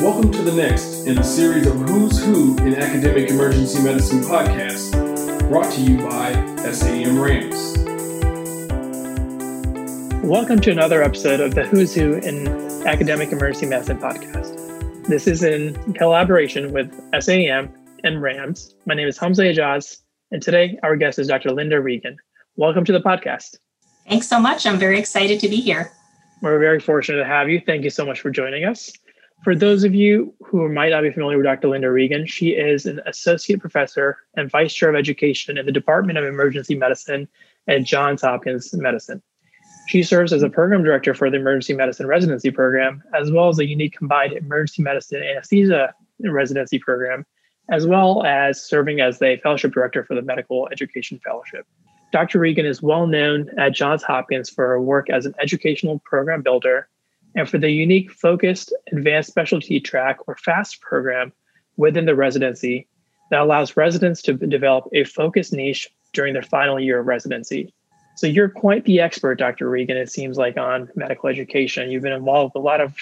Welcome to the next in a series of Who's Who in Academic Emergency Medicine podcasts brought to you by SAEM Rams. Welcome to another episode of the Who's Who in Academic Emergency Medicine podcast. This is in collaboration with SAEM and RAMS. My name is Hamza Ajaz, and today our guest is Dr. Linda Regan. Welcome to the podcast. Thanks so much. I'm very excited to be here. We're very fortunate to have you. Thank you so much for joining us. For those of you who might not be familiar with Dr. Linda Regan, she is an associate professor and vice chair of education in the Department of Emergency Medicine at Johns Hopkins Medicine. She serves as a program director for the Emergency Medicine Residency Program, as well as a unique combined emergency medicine anesthesia residency program, as well as serving as the fellowship director for the Medical Education Fellowship. Dr. Regan is well known at Johns Hopkins for her work as an educational program builder and for the unique focused advanced specialty track or FAST program within the residency that allows residents to develop a focused niche during their final year of residency. So you're quite the expert, Dr. Regan, it seems like, on medical education. You've been involved with a lot of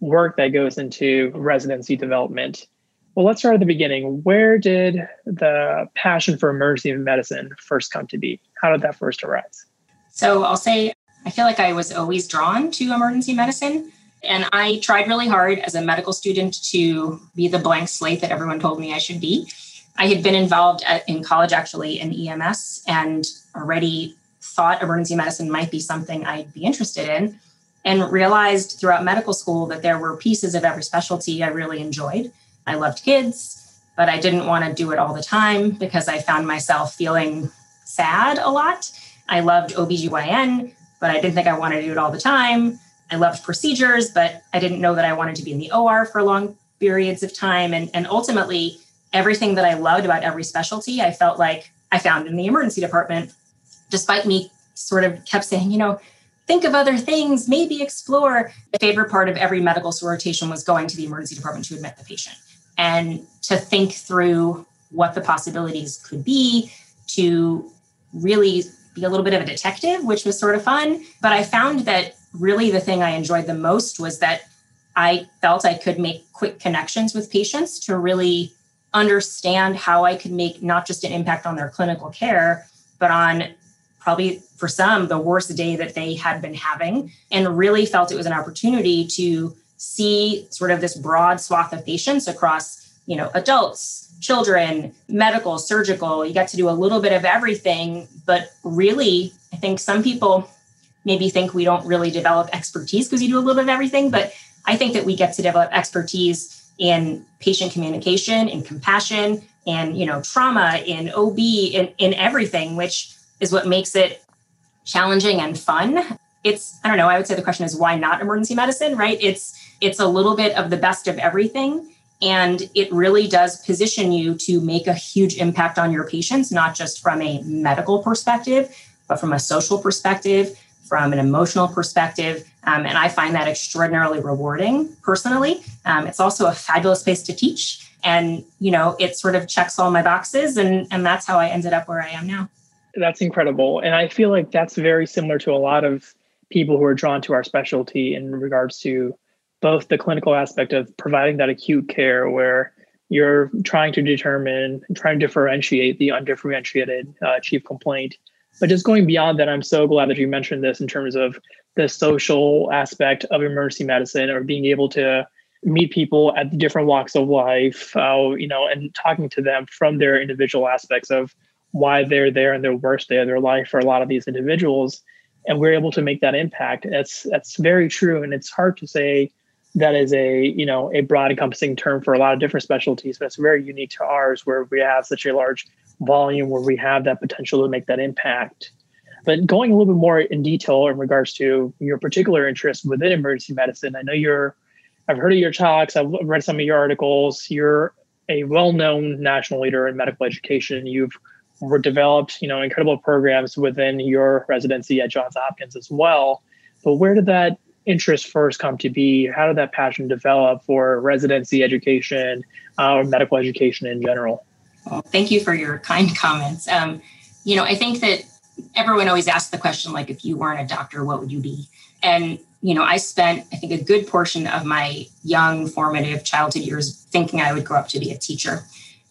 work that goes into residency development. Well, let's start at the beginning. Where did the passion for emergency medicine first come to be? How did that first arise? So I'll say I feel like I was always drawn to emergency medicine. And I tried really hard as a medical student to be the blank slate that everyone told me I should be. I had been involved at, in college actually in EMS and already thought emergency medicine might be something I'd be interested in, and realized throughout medical school that there were pieces of every specialty I really enjoyed. I loved kids, but I didn't want to do it all the time because I found myself feeling sad a lot. I loved OBGYN, but I didn't think I wanted to do it all the time. I loved procedures, but I didn't know that I wanted to be in the OR for long periods of time. And, and ultimately, everything that I loved about every specialty, I felt like I found in the emergency department despite me sort of kept saying, you know, think of other things, maybe explore. The favorite part of every medical rotation was going to the emergency department to admit the patient and to think through what the possibilities could be, to really be a little bit of a detective, which was sort of fun. But I found that really the thing I enjoyed the most was that I felt I could make quick connections with patients to really understand how I could make not just an impact on their clinical care, but on probably for some the worst day that they had been having and really felt it was an opportunity to see sort of this broad swath of patients across you know adults children medical surgical you get to do a little bit of everything but really i think some people maybe think we don't really develop expertise because you do a little bit of everything but i think that we get to develop expertise in patient communication in compassion and you know trauma in ob in, in everything which is what makes it challenging and fun. It's, I don't know, I would say the question is why not emergency medicine, right? It's it's a little bit of the best of everything. And it really does position you to make a huge impact on your patients, not just from a medical perspective, but from a social perspective, from an emotional perspective. Um, and I find that extraordinarily rewarding personally. Um, it's also a fabulous place to teach. And, you know, it sort of checks all my boxes. And, and that's how I ended up where I am now. That's incredible. And I feel like that's very similar to a lot of people who are drawn to our specialty in regards to both the clinical aspect of providing that acute care where you're trying to determine, trying to differentiate the undifferentiated uh, chief complaint. But just going beyond that, I'm so glad that you mentioned this in terms of the social aspect of emergency medicine or being able to meet people at different walks of life, uh, you know, and talking to them from their individual aspects of why they're there and their worst day of their life for a lot of these individuals. And we're able to make that impact. That's that's very true. And it's hard to say that is a you know a broad encompassing term for a lot of different specialties but it's very unique to ours where we have such a large volume where we have that potential to make that impact but going a little bit more in detail in regards to your particular interest within emergency medicine i know you're i've heard of your talks i've read some of your articles you're a well-known national leader in medical education you've developed, you know, incredible programs within your residency at Johns Hopkins as well. But where did that interest first come to be? How did that passion develop for residency education uh, or medical education in general? Thank you for your kind comments. Um, you know, I think that everyone always asks the question like if you weren't a doctor what would you be and you know i spent i think a good portion of my young formative childhood years thinking i would grow up to be a teacher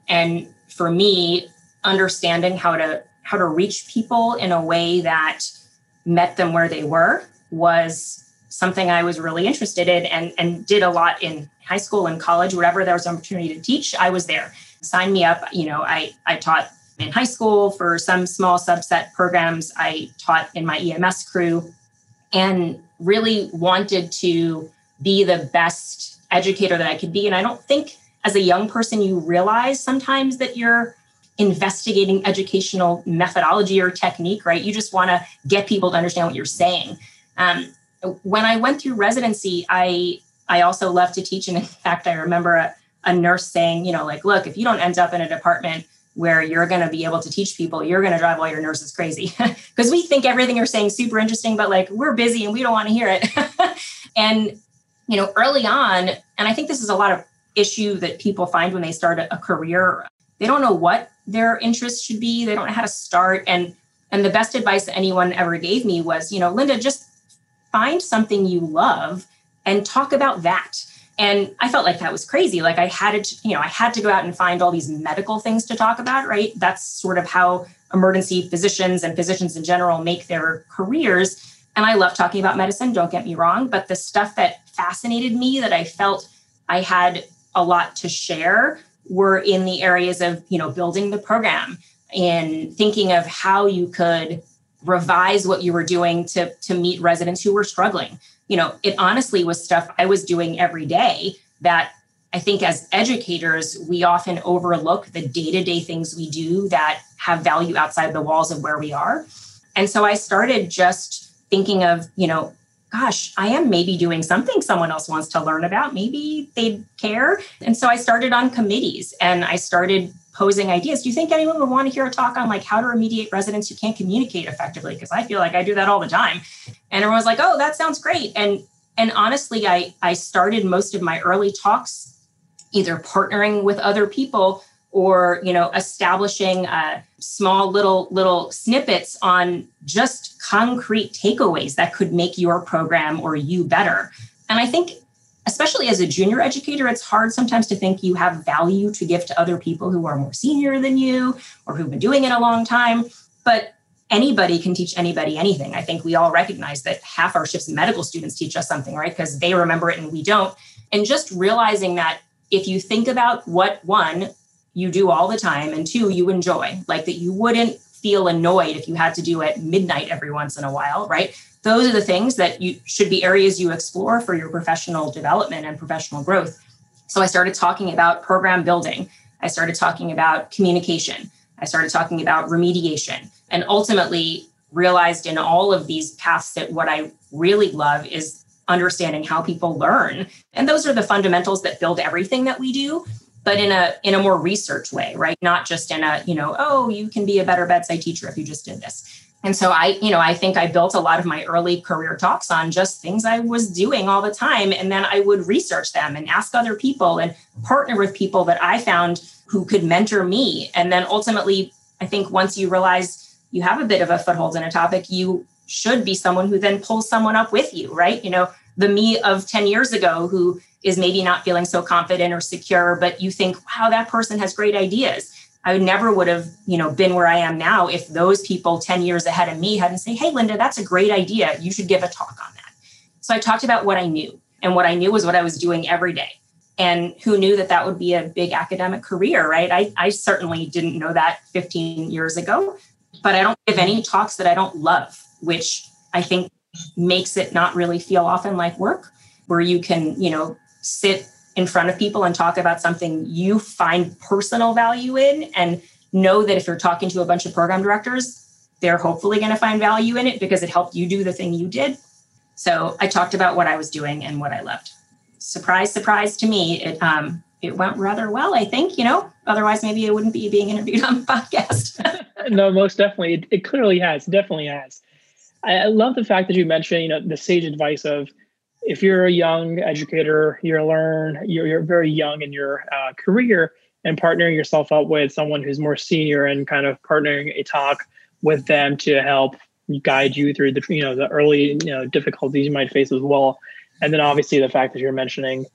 and for me understanding how to how to reach people in a way that met them where they were was something i was really interested in and and did a lot in high school and college wherever there was an opportunity to teach i was there sign me up you know i i taught in high school for some small subset programs. I taught in my EMS crew and really wanted to be the best educator that I could be. And I don't think as a young person you realize sometimes that you're investigating educational methodology or technique, right? You just want to get people to understand what you're saying. Um, when I went through residency, I I also love to teach, and in fact, I remember a, a nurse saying, you know, like, look, if you don't end up in a department where you're going to be able to teach people, you're going to drive all your nurses crazy because we think everything you're saying super interesting, but like we're busy and we don't want to hear it. and you know, early on, and I think this is a lot of issue that people find when they start a, a career. They don't know what their interest should be. They don't know how to start. And and the best advice that anyone ever gave me was, you know, Linda, just find something you love and talk about that. And i felt like that was crazy. Like i had to you know i had to go out and find all these medical things to talk about right? That's sort of how emergency physicians and physicians in general make their careers. And i love talking about medicine don't get me wrong but the stuff that fascinated me that i felt i had a lot to share were in the areas of you know building the program and thinking of how you could revise what you were doing to to meet residents who were struggling you know, it honestly was stuff I was doing every day that I think as educators, we often overlook the day to day things we do that have value outside the walls of where we are. And so I started just thinking of, you know, gosh, I am maybe doing something someone else wants to learn about. Maybe they'd care. And so I started on committees and I started posing ideas. Do you think anyone would want to hear a talk on like how to remediate residents who can't communicate effectively? Because I feel like I do that all the time. And everyone was like, oh, that sounds great. And and honestly, I I started most of my early talks either partnering with other people or you know establishing uh, small little little snippets on just concrete takeaways that could make your program or you better and i think especially as a junior educator, it's hard sometimes to think you have value to give to other people who are more senior than you or who've been doing it a long time. But anybody can teach anybody anything. I think we all recognize that half our shifts medical students teach us something, right? Because they remember it and we don't. And just realizing that if you think about what one, you do all the time, and two, you enjoy, like that you wouldn't feel annoyed if you had to do it midnight every once in a while, right? those are the things that you should be areas you explore for your professional development and professional growth. So I started talking about program building. I started talking about communication. I started talking about remediation and ultimately realized in all of these paths that what I really love is understanding how people learn. And those are the fundamentals that build everything that we do but in a in a more research way right not just in a you know oh you can be a better bedside teacher if you just did this and so I, you know, I think I built a lot of my early career talks on just things I was doing all the time. And then I would research them and ask other people and partner with people that I found who could mentor me. And then ultimately, I think once you realize you have a bit of a foothold in a topic, you should be someone who then pulls someone up with you, right? You know, the me of 10 years ago who is maybe not feeling so confident or secure, but you think, wow, that person has great ideas I never would have, you know, been where I am now if those people 10 years ahead of me hadn't say, "Hey, Linda, that's a great idea. You should give a talk on that." So I talked about what I knew, and what I knew was what I was doing every day. And who knew that that would be a big academic career, right? I, I certainly didn't know that 15 years ago, but I don't give any talks that I don't love, which I think makes it not really feel often like work, where you can, you know, sit in front of people and talk about something you find personal value in and know that if you're talking to a bunch of program directors they're hopefully going to find value in it because it helped you do the thing you did. So i talked about what i was doing and what i loved. Surprise surprise to me it um it went rather well i think you know? Otherwise maybe it wouldn't be being interviewed on the podcast. No most definitely. It, it clearly has definitely has. I, I love the fact that you mentioned you know the sage advice of if you're a young educator, you're learn, you're, you're very young in your uh, career and partnering yourself up with someone who's more senior and kind of partnering a talk with them to help guide you through the you know the early you know difficulties you might face as well. And then obviously the fact that you're mentioning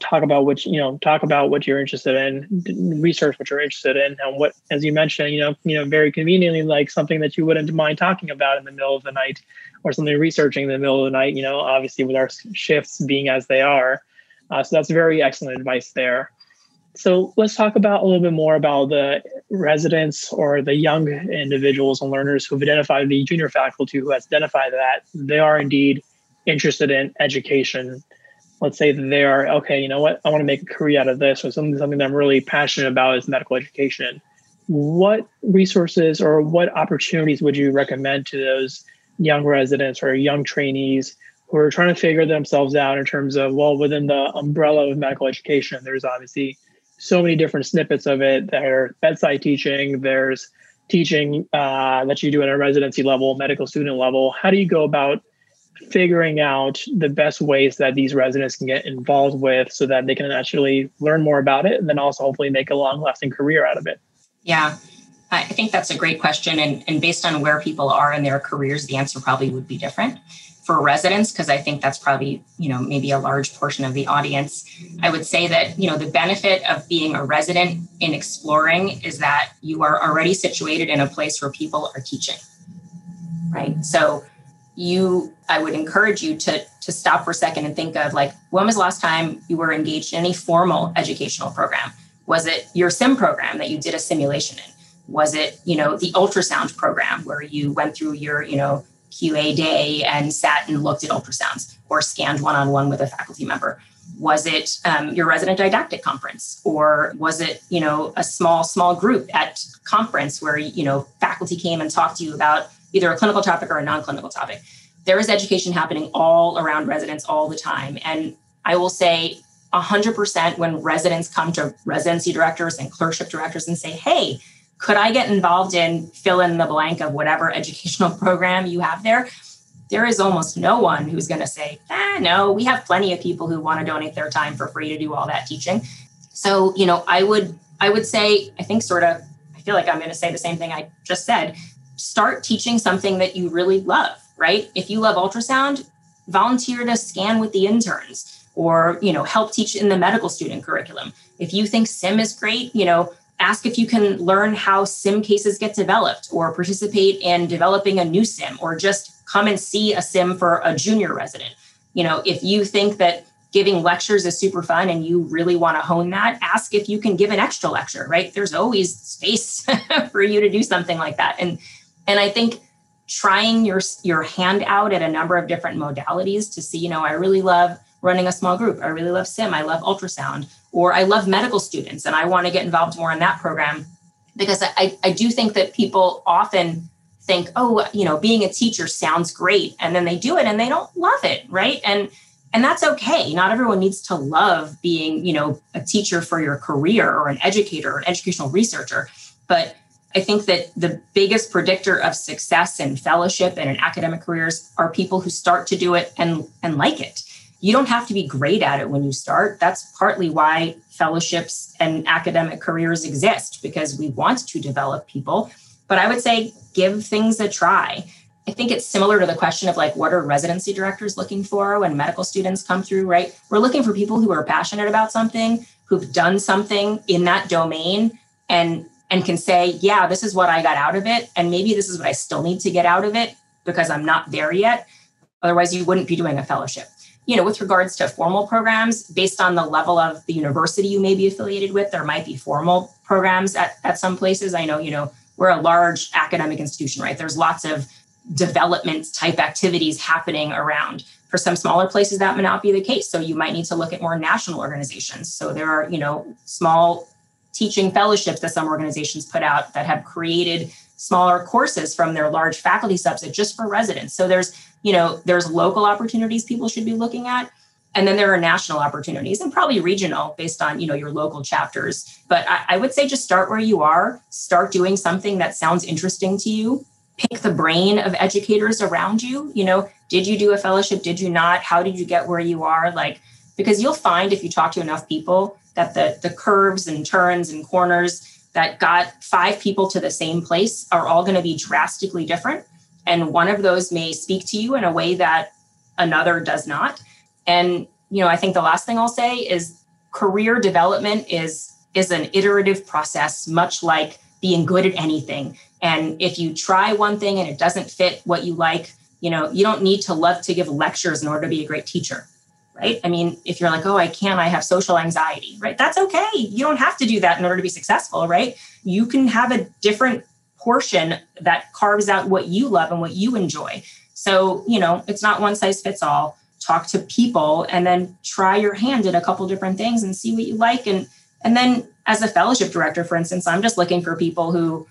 talk about what you know talk about what you're interested in research what you're interested in and what as you mentioned you know you know very conveniently like something that you wouldn't mind talking about in the middle of the night or something researching in the middle of the night you know obviously with our shifts being as they are. Uh, so that's very excellent advice there. So let's talk about a little bit more about the residents or the young individuals and learners who've identified the junior faculty who has identified that they are indeed interested in education let's say they are okay you know what i want to make a career out of this or something something that i'm really passionate about is medical education. What resources or what opportunities would you recommend to those young residents or young trainees who are trying to figure themselves out in terms of well within the umbrella of medical education there's obviously so many different snippets of it. That are bedside teaching there's teaching uh, that you do at a residency level medical student level. How do you go about figuring out the best ways that these residents can get involved with so that they can actually learn more about it and then also hopefully make a long lasting career out of it? Yeah, I think that's a great question. And, and based on where people are in their careers, the answer probably would be different. For residents, because I think that's probably, you know, maybe a large portion of the audience, I would say that, you know, the benefit of being a resident in exploring is that you are already situated in a place where people are teaching, right? So you i would encourage you to to stop for a second and think of like when was the last time you were engaged in any formal educational program? Was it your sim program that you did a simulation in? Was it you know the ultrasound program where you went through your you know qa day and sat and looked at ultrasounds or scanned one-on-one with a faculty member? Was it um, your resident didactic conference? Or was it you know a small small group at conference where you know faculty came and talked to you about either a clinical topic or a non-clinical topic. There is education happening all around residents all the time. And I will say 100% when residents come to residency directors and clerkship directors and say, hey, could I get involved in fill in the blank of whatever educational program you have there? There is almost no one who's going to say, ah, no, we have plenty of people who want to donate their time for free to do all that teaching. So, you know, I would, I would say, I think sort of, I feel like I'm going to say the same thing I just said start teaching something that you really love, right? If you love ultrasound, volunteer to scan with the interns or, you know, help teach in the medical student curriculum. If you think sim is great, you know, ask if you can learn how sim cases get developed or participate in developing a new sim or just come and see a sim for a junior resident. You know, if you think that giving lectures is super fun and you really want to hone that, ask if you can give an extra lecture, right? There's always space for you to do something like that. And and I think trying your your hand out at a number of different modalities to see, you know, I really love running a small group. I really love sim. I love ultrasound, or I love medical students, and I want to get involved more in that program because I, I do think that people often think, oh, you know, being a teacher sounds great, and then they do it and they don't love it, right? And and that's okay. Not everyone needs to love being, you know, a teacher for your career or an educator or an educational researcher, but I think that the biggest predictor of success in fellowship and in academic careers are people who start to do it and, and like it. You don't have to be great at it when you start. That's partly why fellowships and academic careers exist because we want to develop people. But I would say give things a try. I think it's similar to the question of like, what are residency directors looking for when medical students come through, right? We're looking for people who are passionate about something, who've done something in that domain, and and can say, yeah, this is what I got out of it. And maybe this is what I still need to get out of it because I'm not there yet. Otherwise, you wouldn't be doing a fellowship. You know, with regards to formal programs, based on the level of the university you may be affiliated with, there might be formal programs at, at some places. I know, you know, we're a large academic institution, right? There's lots of development type activities happening around. For some smaller places, that may not be the case. So you might need to look at more national organizations. So there are, you know, small teaching fellowships that some organizations put out that have created smaller courses from their large faculty subset just for residents. So there's, you know, there's local opportunities people should be looking at. And then there are national opportunities and probably regional based on, you know, your local chapters. But I, I would say just start where you are, start doing something that sounds interesting to you. Pick the brain of educators around you. You know, did you do a fellowship? Did you not? How did you get where you are? Like, because you'll find if you talk to enough people that the, the curves and turns and corners that got five people to the same place are all going to be drastically different. And one of those may speak to you in a way that another does not. And, you know, I think the last thing I'll say is career development is is an iterative process, much like being good at anything. And if you try one thing and it doesn't fit what you like, you know, you don't need to love to give lectures in order to be a great teacher right? I mean, if you're like, oh, I can't, I have social anxiety, right? That's okay. You don't have to do that in order to be successful, right? You can have a different portion that carves out what you love and what you enjoy. So, you know, it's not one size fits all. Talk to people and then try your hand at a couple different things and see what you like. And and then as a fellowship director, for instance, I'm just looking for people who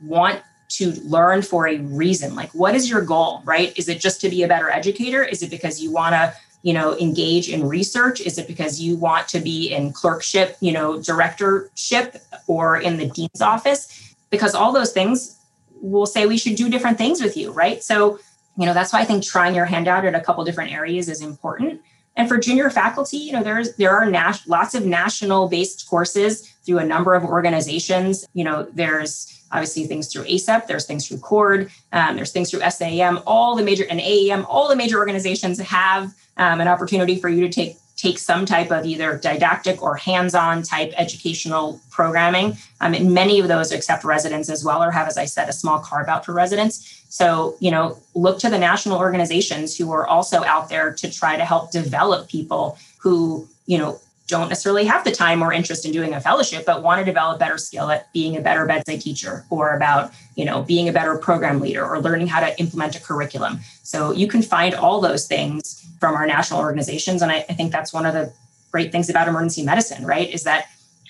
want to learn for a reason. Like, what is your goal, right? Is it just to be a better educator? Is it because you want to you know engage in research? Is it because you want to be in clerkship you know directorship or in the dean's office? Because all those things will say we should do different things with you right? So you know that's why i think trying your hand out at a couple different areas is important. And for junior faculty you know there's there are nas- lots of national based courses through a number of organizations. You know there's obviously things through ACEP, there's things through CORD, um, there's things through SAM, all the major and AEM, all the major organizations have um, an opportunity for you to take take some type of either didactic or hands-on type educational programming. Um, and many of those accept residents as well, or have, as I said, a small carve out for residents. So, you know, look to the national organizations who are also out there to try to help develop people who, you know, don't necessarily have the time or interest in doing a fellowship but want to develop better skill at being a better bedside teacher or about you know being a better program leader or learning how to implement a curriculum. So you can find all those things from our national organizations and I, I think that's one of the great things about emergency medicine right is that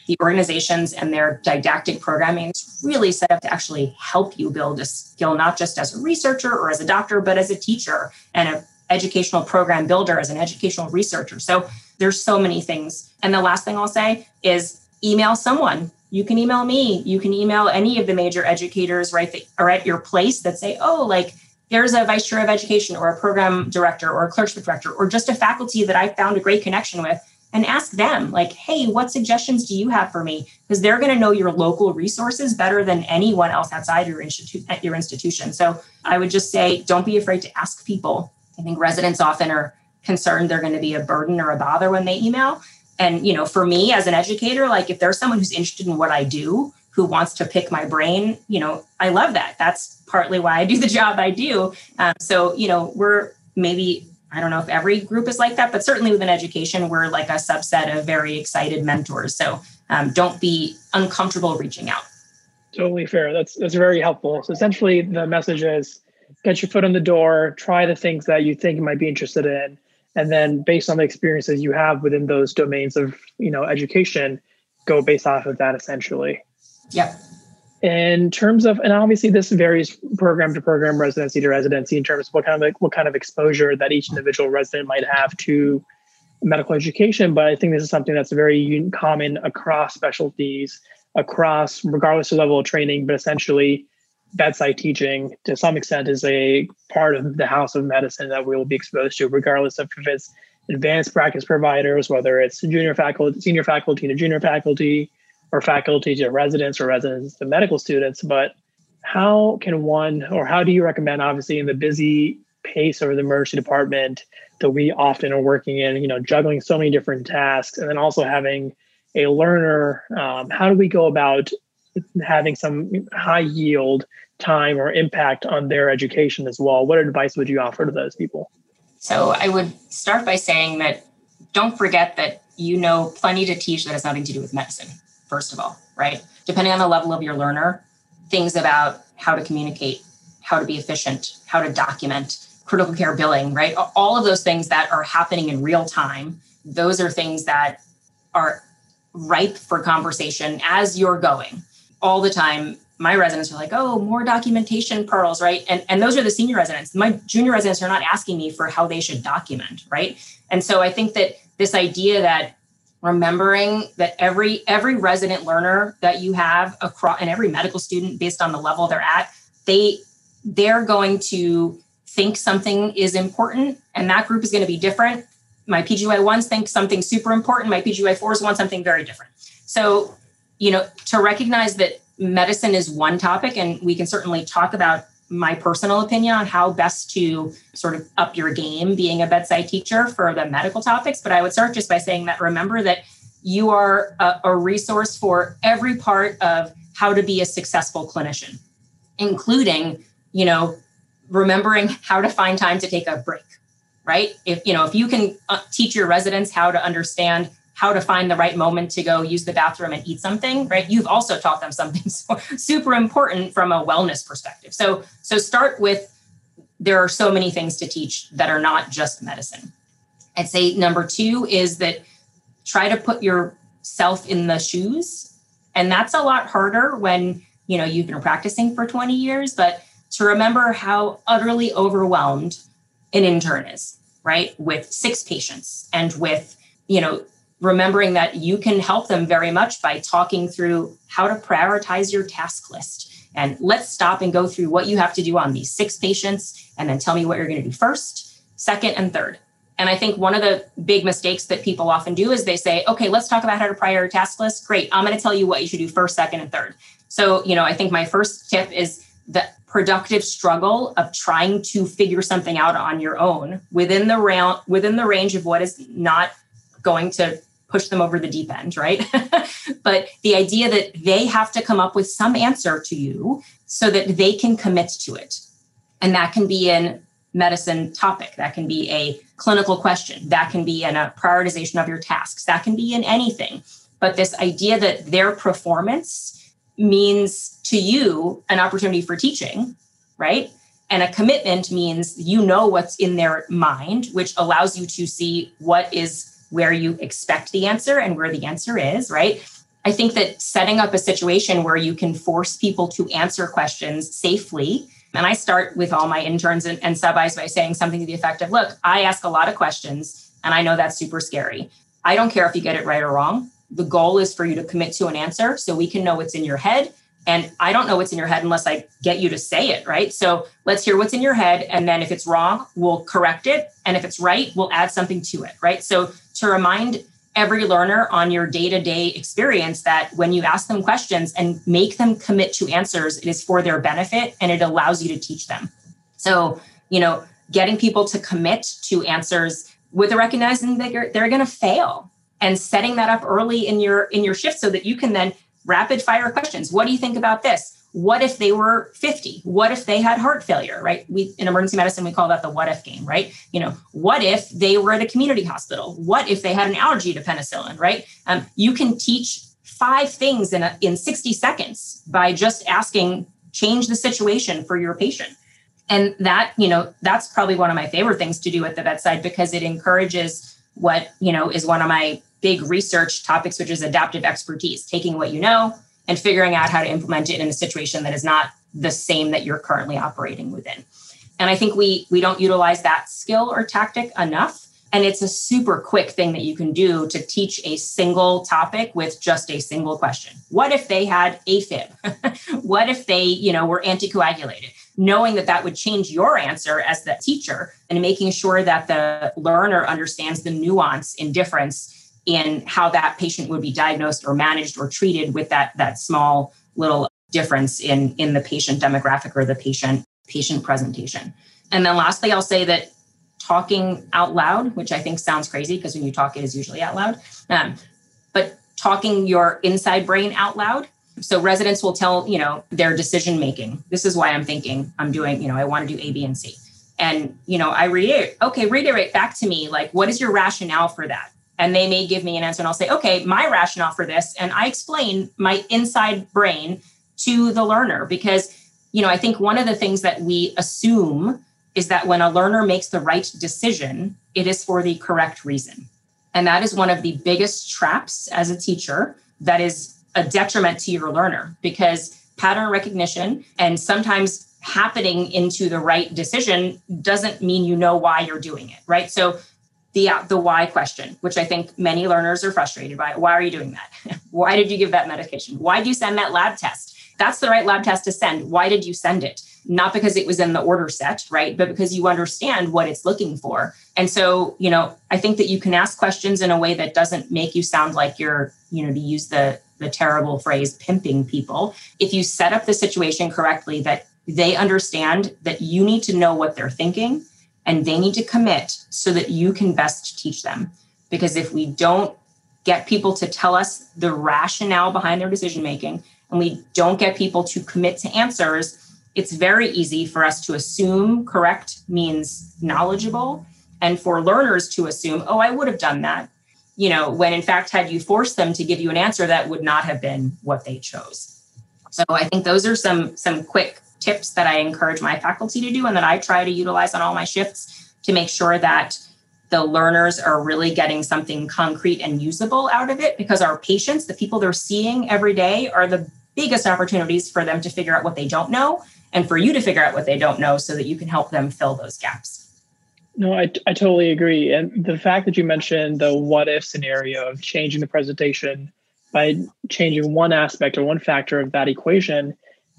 the organizations and their didactic programming is really set up to actually help you build a skill not just as a researcher or as a doctor but as a teacher and an educational program builder as an educational researcher. So there's so many things. And the last thing I'll say is email someone. You can email me. You can email any of the major educators, right, that are at your place that say, oh, like there's a vice chair of education or a program director or a clerkship director or just a faculty that I found a great connection with and ask them like hey what suggestions do you have for me because they're going to know your local resources better than anyone else outside your institute at your institution so i would just say don't be afraid to ask people i think residents often are concerned they're going to be a burden or a bother when they email. And, you know, for me as an educator, like if there's someone who's interested in what I do, who wants to pick my brain, you know, I love that. That's partly why I do the job I do. Um, so, you know, we're maybe, I don't know if every group is like that, but certainly within education, we're like a subset of very excited mentors. So um, don't be uncomfortable reaching out. Totally fair. That's that's very helpful. So essentially, the message is get your foot in the door, try the things that you think you might be interested in, and then based on the experiences you have within those domains of you know education go based off of that essentially. Yeah in terms of and obviously this varies program to program residency to residency in terms of what kind of what kind of exposure that each individual resident might have to medical education but i think this is something that's very common across specialties across regardless of level of training but essentially bedside teaching to some extent is a part of the house of medicine that we will be exposed to, regardless of if it's advanced practice providers, whether it's junior faculty, senior faculty to junior faculty, or faculty to residents or residents to medical students. But how can one, or how do you recommend, obviously, in the busy pace of the emergency department that we often are working in, you know, juggling so many different tasks, and then also having a learner, um, how do we go about having some high yield time or impact on their education as well. What advice would you offer to those people? So I would start by saying that don't forget that you know plenty to teach that has nothing to do with medicine, first of all, right? Depending on the level of your learner, things about how to communicate, how to be efficient, how to document, critical care billing, right? All of those things that are happening in real time, those are things that are ripe for conversation as you're going all the time my residents are like, oh, more documentation pearls, right? And, and those are the senior residents. My junior residents are not asking me for how they should document, right? And so I think that this idea that remembering that every every resident learner that you have across and every medical student based on the level they're at, they they're going to think something is important and that group is going to be different. My PGY ones think something super important. My PGY fours want something very different. So, you know, to recognize that medicine is one topic, and we can certainly talk about my personal opinion on how best to sort of up your game being a bedside teacher for the medical topics. But I would start just by saying that remember that you are a, a resource for every part of how to be a successful clinician, including, you know, remembering how to find time to take a break, right? If, you know, if you can uh, teach your residents how to understand how to find the right moment to go use the bathroom and eat something right? You've also taught them something super important from a wellness perspective. So so start with there are so many things to teach that are not just medicine. I'd say number two is that try to put yourself in the shoes and that's a lot harder when you know you've been practicing for 20 years but to remember how utterly overwhelmed an intern is right? With six patients and with you know remembering that you can help them very much by talking through how to prioritize your task list. And let's stop and go through what you have to do on these six patients and then tell me what you're going to do first, second, and third. And I think one of the big mistakes that people often do is they say, okay, let's talk about how to prioritize task list. Great. I'm going to tell you what you should do first, second, and third. So, you know, I think my first tip is the productive struggle of trying to figure something out on your own within the round within the range of what is not going to push them over the deep end, right? but the idea that they have to come up with some answer to you so that they can commit to it. And that can be in medicine topic, that can be a clinical question, that can be in a prioritization of your tasks, that can be in anything. But this idea that their performance means to you an opportunity for teaching, right? And a commitment means you know what's in their mind, which allows you to see what is where you expect the answer and where the answer is, right? I think that setting up a situation where you can force people to answer questions safely. And I start with all my interns and, and sub-Is by saying something to the effect of, look, I ask a lot of questions and I know that's super scary. I don't care if you get it right or wrong. The goal is for you to commit to an answer so we can know what's in your head and I don't know what's in your head unless I get you to say it, right? So let's hear what's in your head. And then if it's wrong, we'll correct it. And if it's right, we'll add something to it, right? So to remind every learner on your day to day experience that when you ask them questions and make them commit to answers, it is for their benefit and it allows you to teach them. So, you know, getting people to commit to answers with recognizing that they're, they're going to fail and setting that up early in your in your shift so that you can then rapid fire questions. What do you think about this? What if they were 50? What if they had heart failure, right? We in emergency medicine we call that the what if game, right? You know, what if they were at a community hospital? What if they had an allergy to penicillin, right? Um, you can teach five things in a, in 60 seconds by just asking change the situation for your patient. And that, you know, that's probably one of my favorite things to do at the bedside because it encourages what, you know, is one of my big research topics, which is adaptive expertise, taking what you know and figuring out how to implement it in a situation that is not the same that you're currently operating within. And I think we we don't utilize that skill or tactic enough. And it's a super quick thing that you can do to teach a single topic with just a single question. What if they had AFib? what if they, you know, were anticoagulated? Knowing that that would change your answer as the teacher and making sure that the learner understands the nuance in difference in how that patient would be diagnosed or managed or treated with that that small little difference in in the patient demographic or the patient patient presentation. And then lastly i'll say that talking out loud which i think sounds crazy because when you talk it is usually out loud um, but talking your inside brain out loud. So residents will tell you know their decision making this is why i'm thinking i'm doing you know i want to do a b and c. And you know i reiterate okay reiterate back to me like what is your rationale for that and they may give me an answer and I'll say, okay, my rationale for this. And I explain my inside brain to the learner because, you know, I think one of the things that we assume is that when a learner makes the right decision, it is for the correct reason. And that is one of the biggest traps as a teacher that is a detriment to your learner because pattern recognition and sometimes happening into the right decision doesn't mean you know why you're doing it, right? So the uh, the why question, which I think many learners are frustrated by. Why are you doing that? why did you give that medication? Why did you send that lab test? That's the right lab test to send. Why did you send it? Not because it was in the order set, right? But because you understand what it's looking for. And so, you know, I think that you can ask questions in a way that doesn't make you sound like you're, you know, to use the the terrible phrase pimping people. If you set up the situation correctly, that they understand that you need to know what they're thinking and they need to commit so that you can best teach them. Because if we don't get people to tell us the rationale behind their decision making and we don't get people to commit to answers, it's very easy for us to assume correct means knowledgeable and for learners to assume, oh, I would have done that. You know, when in fact, had you forced them to give you an answer, that would not have been what they chose. So I think those are some some quick tips that I encourage my faculty to do and that I try to utilize on all my shifts to make sure that the learners are really getting something concrete and usable out of it because our patients, the people they're seeing every day, are the biggest opportunities for them to figure out what they don't know and for you to figure out what they don't know so that you can help them fill those gaps. No, I, I totally agree. And the fact that you mentioned the what if scenario of changing the presentation by changing one aspect or one factor of that equation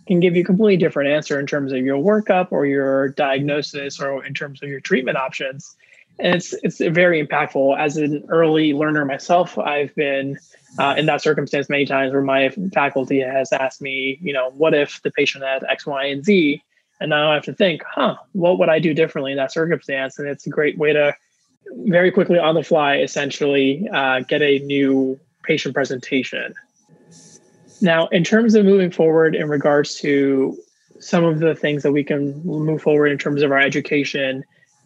can give you a completely different answer in terms of your workup or your diagnosis or in terms of your treatment options. And it's it's very impactful. As an early learner myself, I've been uh, in that circumstance many times where my faculty has asked me, you know, what if the patient had X, Y, and Z? And now I have to think, huh, what would I do differently in that circumstance? And it's a great way to very quickly on the fly, essentially, uh, get a new patient presentation. Now, in terms of moving forward in regards to some of the things that we can move forward in terms of our education,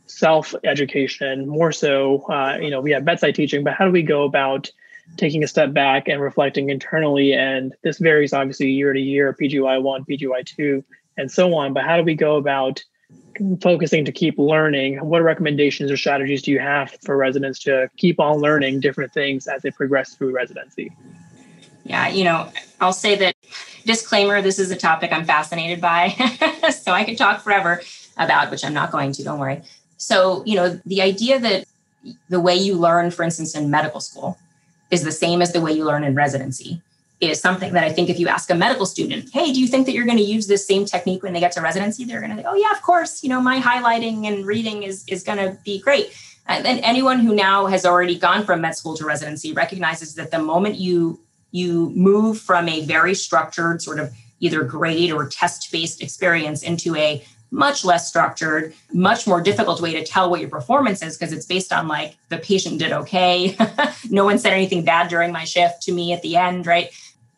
self education, more so, uh, you know, we have bedside teaching, but how do we go about taking a step back and reflecting internally? And this varies obviously year to year, PGY one, PGY two, and so on. But how do we go about focusing to keep learning? What recommendations or strategies do you have for residents to keep on learning different things as they progress through residency? Yeah, you know, I'll say that disclaimer this is a topic I'm fascinated by. so I could talk forever about, which I'm not going to, don't worry. So, you know, the idea that the way you learn, for instance, in medical school is the same as the way you learn in residency is something that I think if you ask a medical student, hey, do you think that you're going to use this same technique when they get to residency? They're going to say, oh, yeah, of course. You know, my highlighting and reading is, is going to be great. And then anyone who now has already gone from med school to residency recognizes that the moment you you move from a very structured sort of either grade or test based experience into a much less structured, much more difficult way to tell what your performance is because it's based on like the patient did okay. no one said anything bad during my shift to me at the end, right?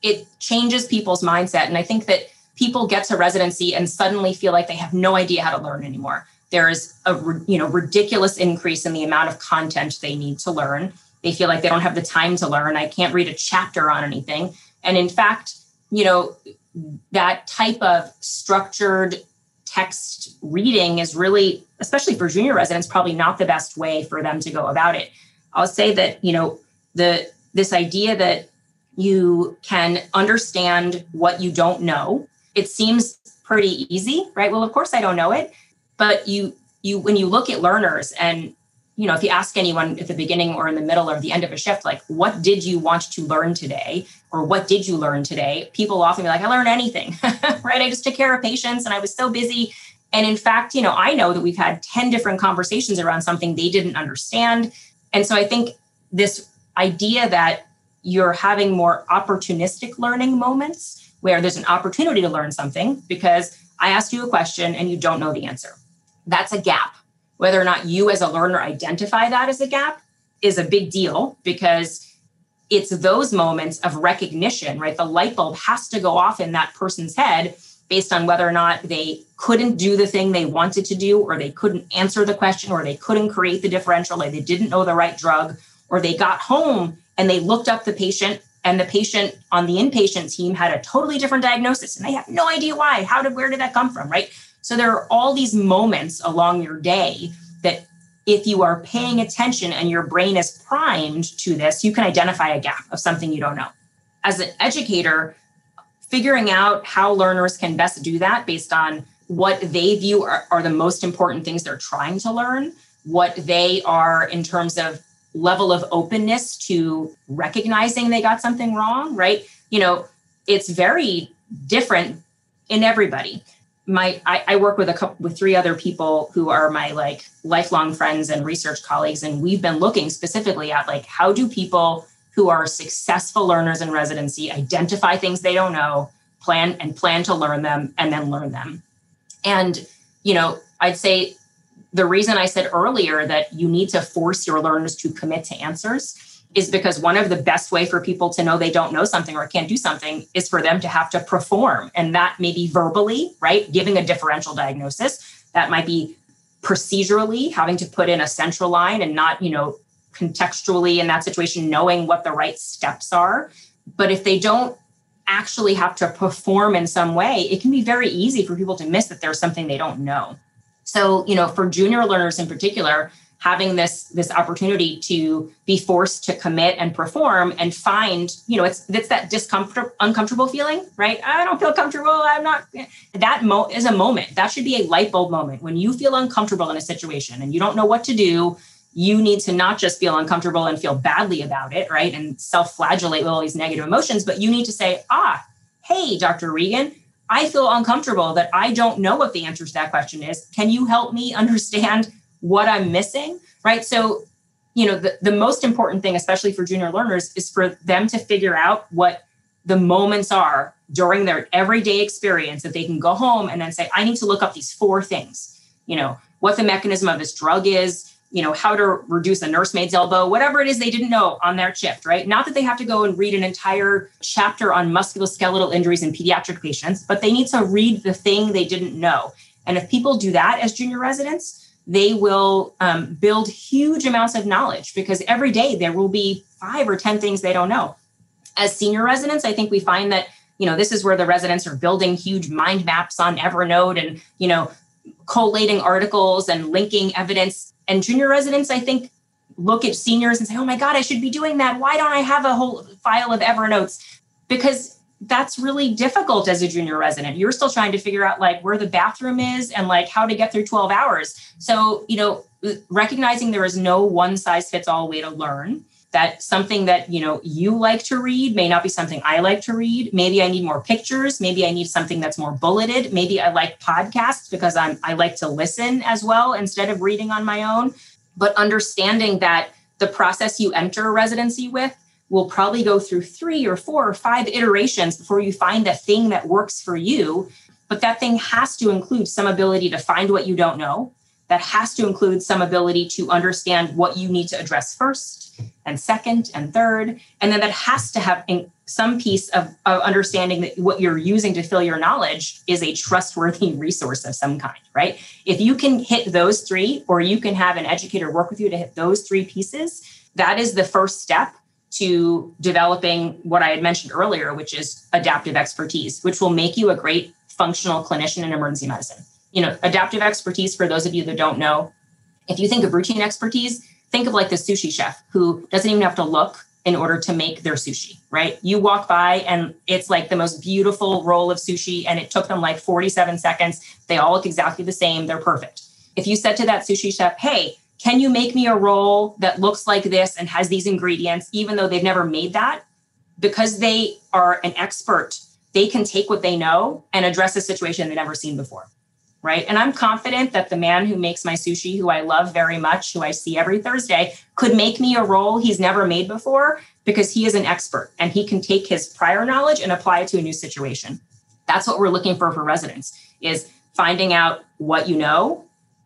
it changes people's mindset. And I think that people get to residency and suddenly feel like they have no idea how to learn anymore. There is a you know ridiculous increase in the amount of content they need to learn. They feel like they don't have the time to learn. I can't read a chapter on anything. And in fact, you know, that type of structured text reading is really, especially for junior residents, probably not the best way for them to go about it. I'll say that, you know, the this idea that you can understand what you don't know. It seems pretty easy, right? Well, of course I don't know it, but you you when you look at learners and you know, if you ask anyone at the beginning or in the middle or the end of a shift, like, what did you want to learn today? Or what did you learn today? People often be like, I learned anything, right? I just took care of patients and I was so busy. And in fact, you know, I know that we've had 10 different conversations around something they didn't understand. And so I think this idea that you're having more opportunistic learning moments where there's an opportunity to learn something because I asked you a question and you don't know the answer. That's a gap. Whether or not you as a learner identify that as a gap is a big deal because it's those moments of recognition, right? The light bulb has to go off in that person's head based on whether or not they couldn't do the thing they wanted to do, or they couldn't answer the question, or they couldn't create the differential, or they didn't know the right drug, or they got home and they looked up the patient and the patient on the inpatient team had a totally different diagnosis and they have no idea why how did where did that come from right so there are all these moments along your day that if you are paying attention and your brain is primed to this you can identify a gap of something you don't know as an educator figuring out how learners can best do that based on what they view are, are the most important things they're trying to learn what they are in terms of level of openness to recognizing they got something wrong, right? You know, it's very different in everybody. My I, I work with a couple with three other people who are my like lifelong friends and research colleagues, and we've been looking specifically at like how do people who are successful learners in residency identify things they don't know, plan and plan to learn them, and then learn them. And, you know, I'd say the reason I said earlier that you need to force your learners to commit to answers is because one of the best way for people to know they don't know something or can't do something is for them to have to perform. And that may be verbally right? Giving a differential diagnosis. That might be procedurally having to put in a central line and not you know contextually in that situation knowing what the right steps are. But if they don't actually have to perform in some way it can be very easy for people to miss that there's something they don't know. So you know for junior learners in particular having this this opportunity to be forced to commit and perform and find you know it's it's that discomfort uncomfortable feeling right? I don't feel comfortable. I'm not that mo- is a moment. That should be a light bulb moment. When you feel uncomfortable in a situation and you don't know what to do you need to not just feel uncomfortable and feel badly about it right and self-flagellate with all these negative emotions but you need to say ah hey dr regan I feel uncomfortable that I don't know what the answer to that question is. Can you help me understand what I'm missing, right? So, you know, the, the most important thing, especially for junior learners, is for them to figure out what the moments are during their everyday experience that they can go home and then say, I need to look up these four things, you know, what the mechanism of this drug is, you know, how to reduce a nursemaid's elbow, whatever it is they didn't know on their shift, right? Not that they have to go and read an entire chapter on musculoskeletal injuries in pediatric patients, but they need to read the thing they didn't know. And if people do that as junior residents, they will um, build huge amounts of knowledge because every day there will be five or 10 things they don't know. As senior residents, I think we find that, you know, this is where the residents are building huge mind maps on Evernote and, you know, collating articles and linking evidence. And junior residents, I think, look at seniors and say, oh my God, I should be doing that. Why don't I have a whole file of Evernotes? Because that's really difficult as a junior resident. You're still trying to figure out like where the bathroom is and like how to get through 12 hours. So, you know, uh, recognizing there is no one size fits all way to learn that something that you know you like to read may not be something i like to read maybe i need more pictures maybe i need something that's more bulleted maybe i like podcasts because i'm i like to listen as well instead of reading on my own but understanding that the process you enter residency with will probably go through three or four or five iterations before you find the thing that works for you. But that thing has to include some ability to find what you don't know. That has to include some ability to understand what you need to address first and second and third. And then that has to have some piece of, of understanding that what you're using to fill your knowledge is a trustworthy resource of some kind, right? If you can hit those three, or you can have an educator work with you to hit those three pieces, that is the first step to developing what I had mentioned earlier, which is adaptive expertise, which will make you a great functional clinician in emergency medicine. You know, adaptive expertise, for those of you that don't know, if you think of routine expertise, think of like the sushi chef who doesn't even have to look in order to make their sushi, right? You walk by and it's like the most beautiful roll of sushi, and it took them like 47 seconds. They all look exactly the same, they're perfect. If you said to that sushi chef, hey, can you make me a roll that looks like this and has these ingredients, even though they've never made that? Because they are an expert, they can take what they know and address a situation they've never seen before. Right. And I'm confident that the man who makes my sushi, who I love very much, who I see every Thursday, could make me a roll he's never made before because he is an expert and he can take his prior knowledge and apply it to a new situation. That's what we're looking for for residents is finding out what you know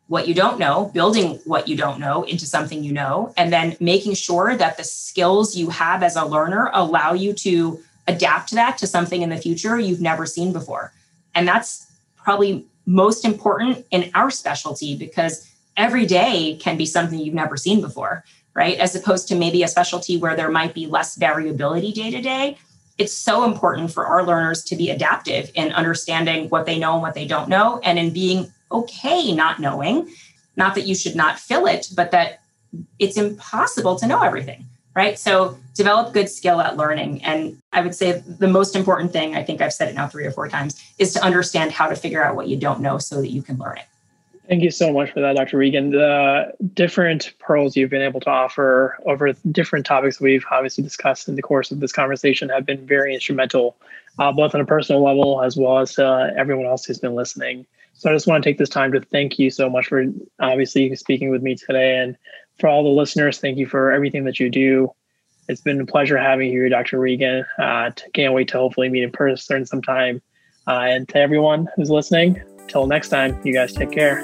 what you don't know, building what you don't know into something you know, and then making sure that the skills you have as a learner allow you to adapt that to something in the future you've never seen before. And that's probably most important in our specialty because every day can be something you've never seen before, right? As opposed to maybe a specialty where there might be less variability day to day. It's so important for our learners to be adaptive in understanding what they know and what they don't know and in being okay not knowing. Not that you should not fill it, but that it's impossible to know everything, right? So develop good skill at learning. And I would say the most important thing, I think I've said it now three or four times, is to understand how to figure out what you don't know so that you can learn it. Thank you so much for that, Dr. Regan. The different pearls you've been able to offer over different topics we've obviously discussed in the course of this conversation have been very instrumental, uh, both on a personal level as well as uh, everyone else who's been listening. So I just want to take this time to thank you so much for obviously speaking with me today. And for all the listeners, thank you for everything that you do. It's been a pleasure having you here, Dr. Regan. Uh, can't wait to hopefully meet in person sometime. Uh, and to everyone who's listening, till next time, you guys take care.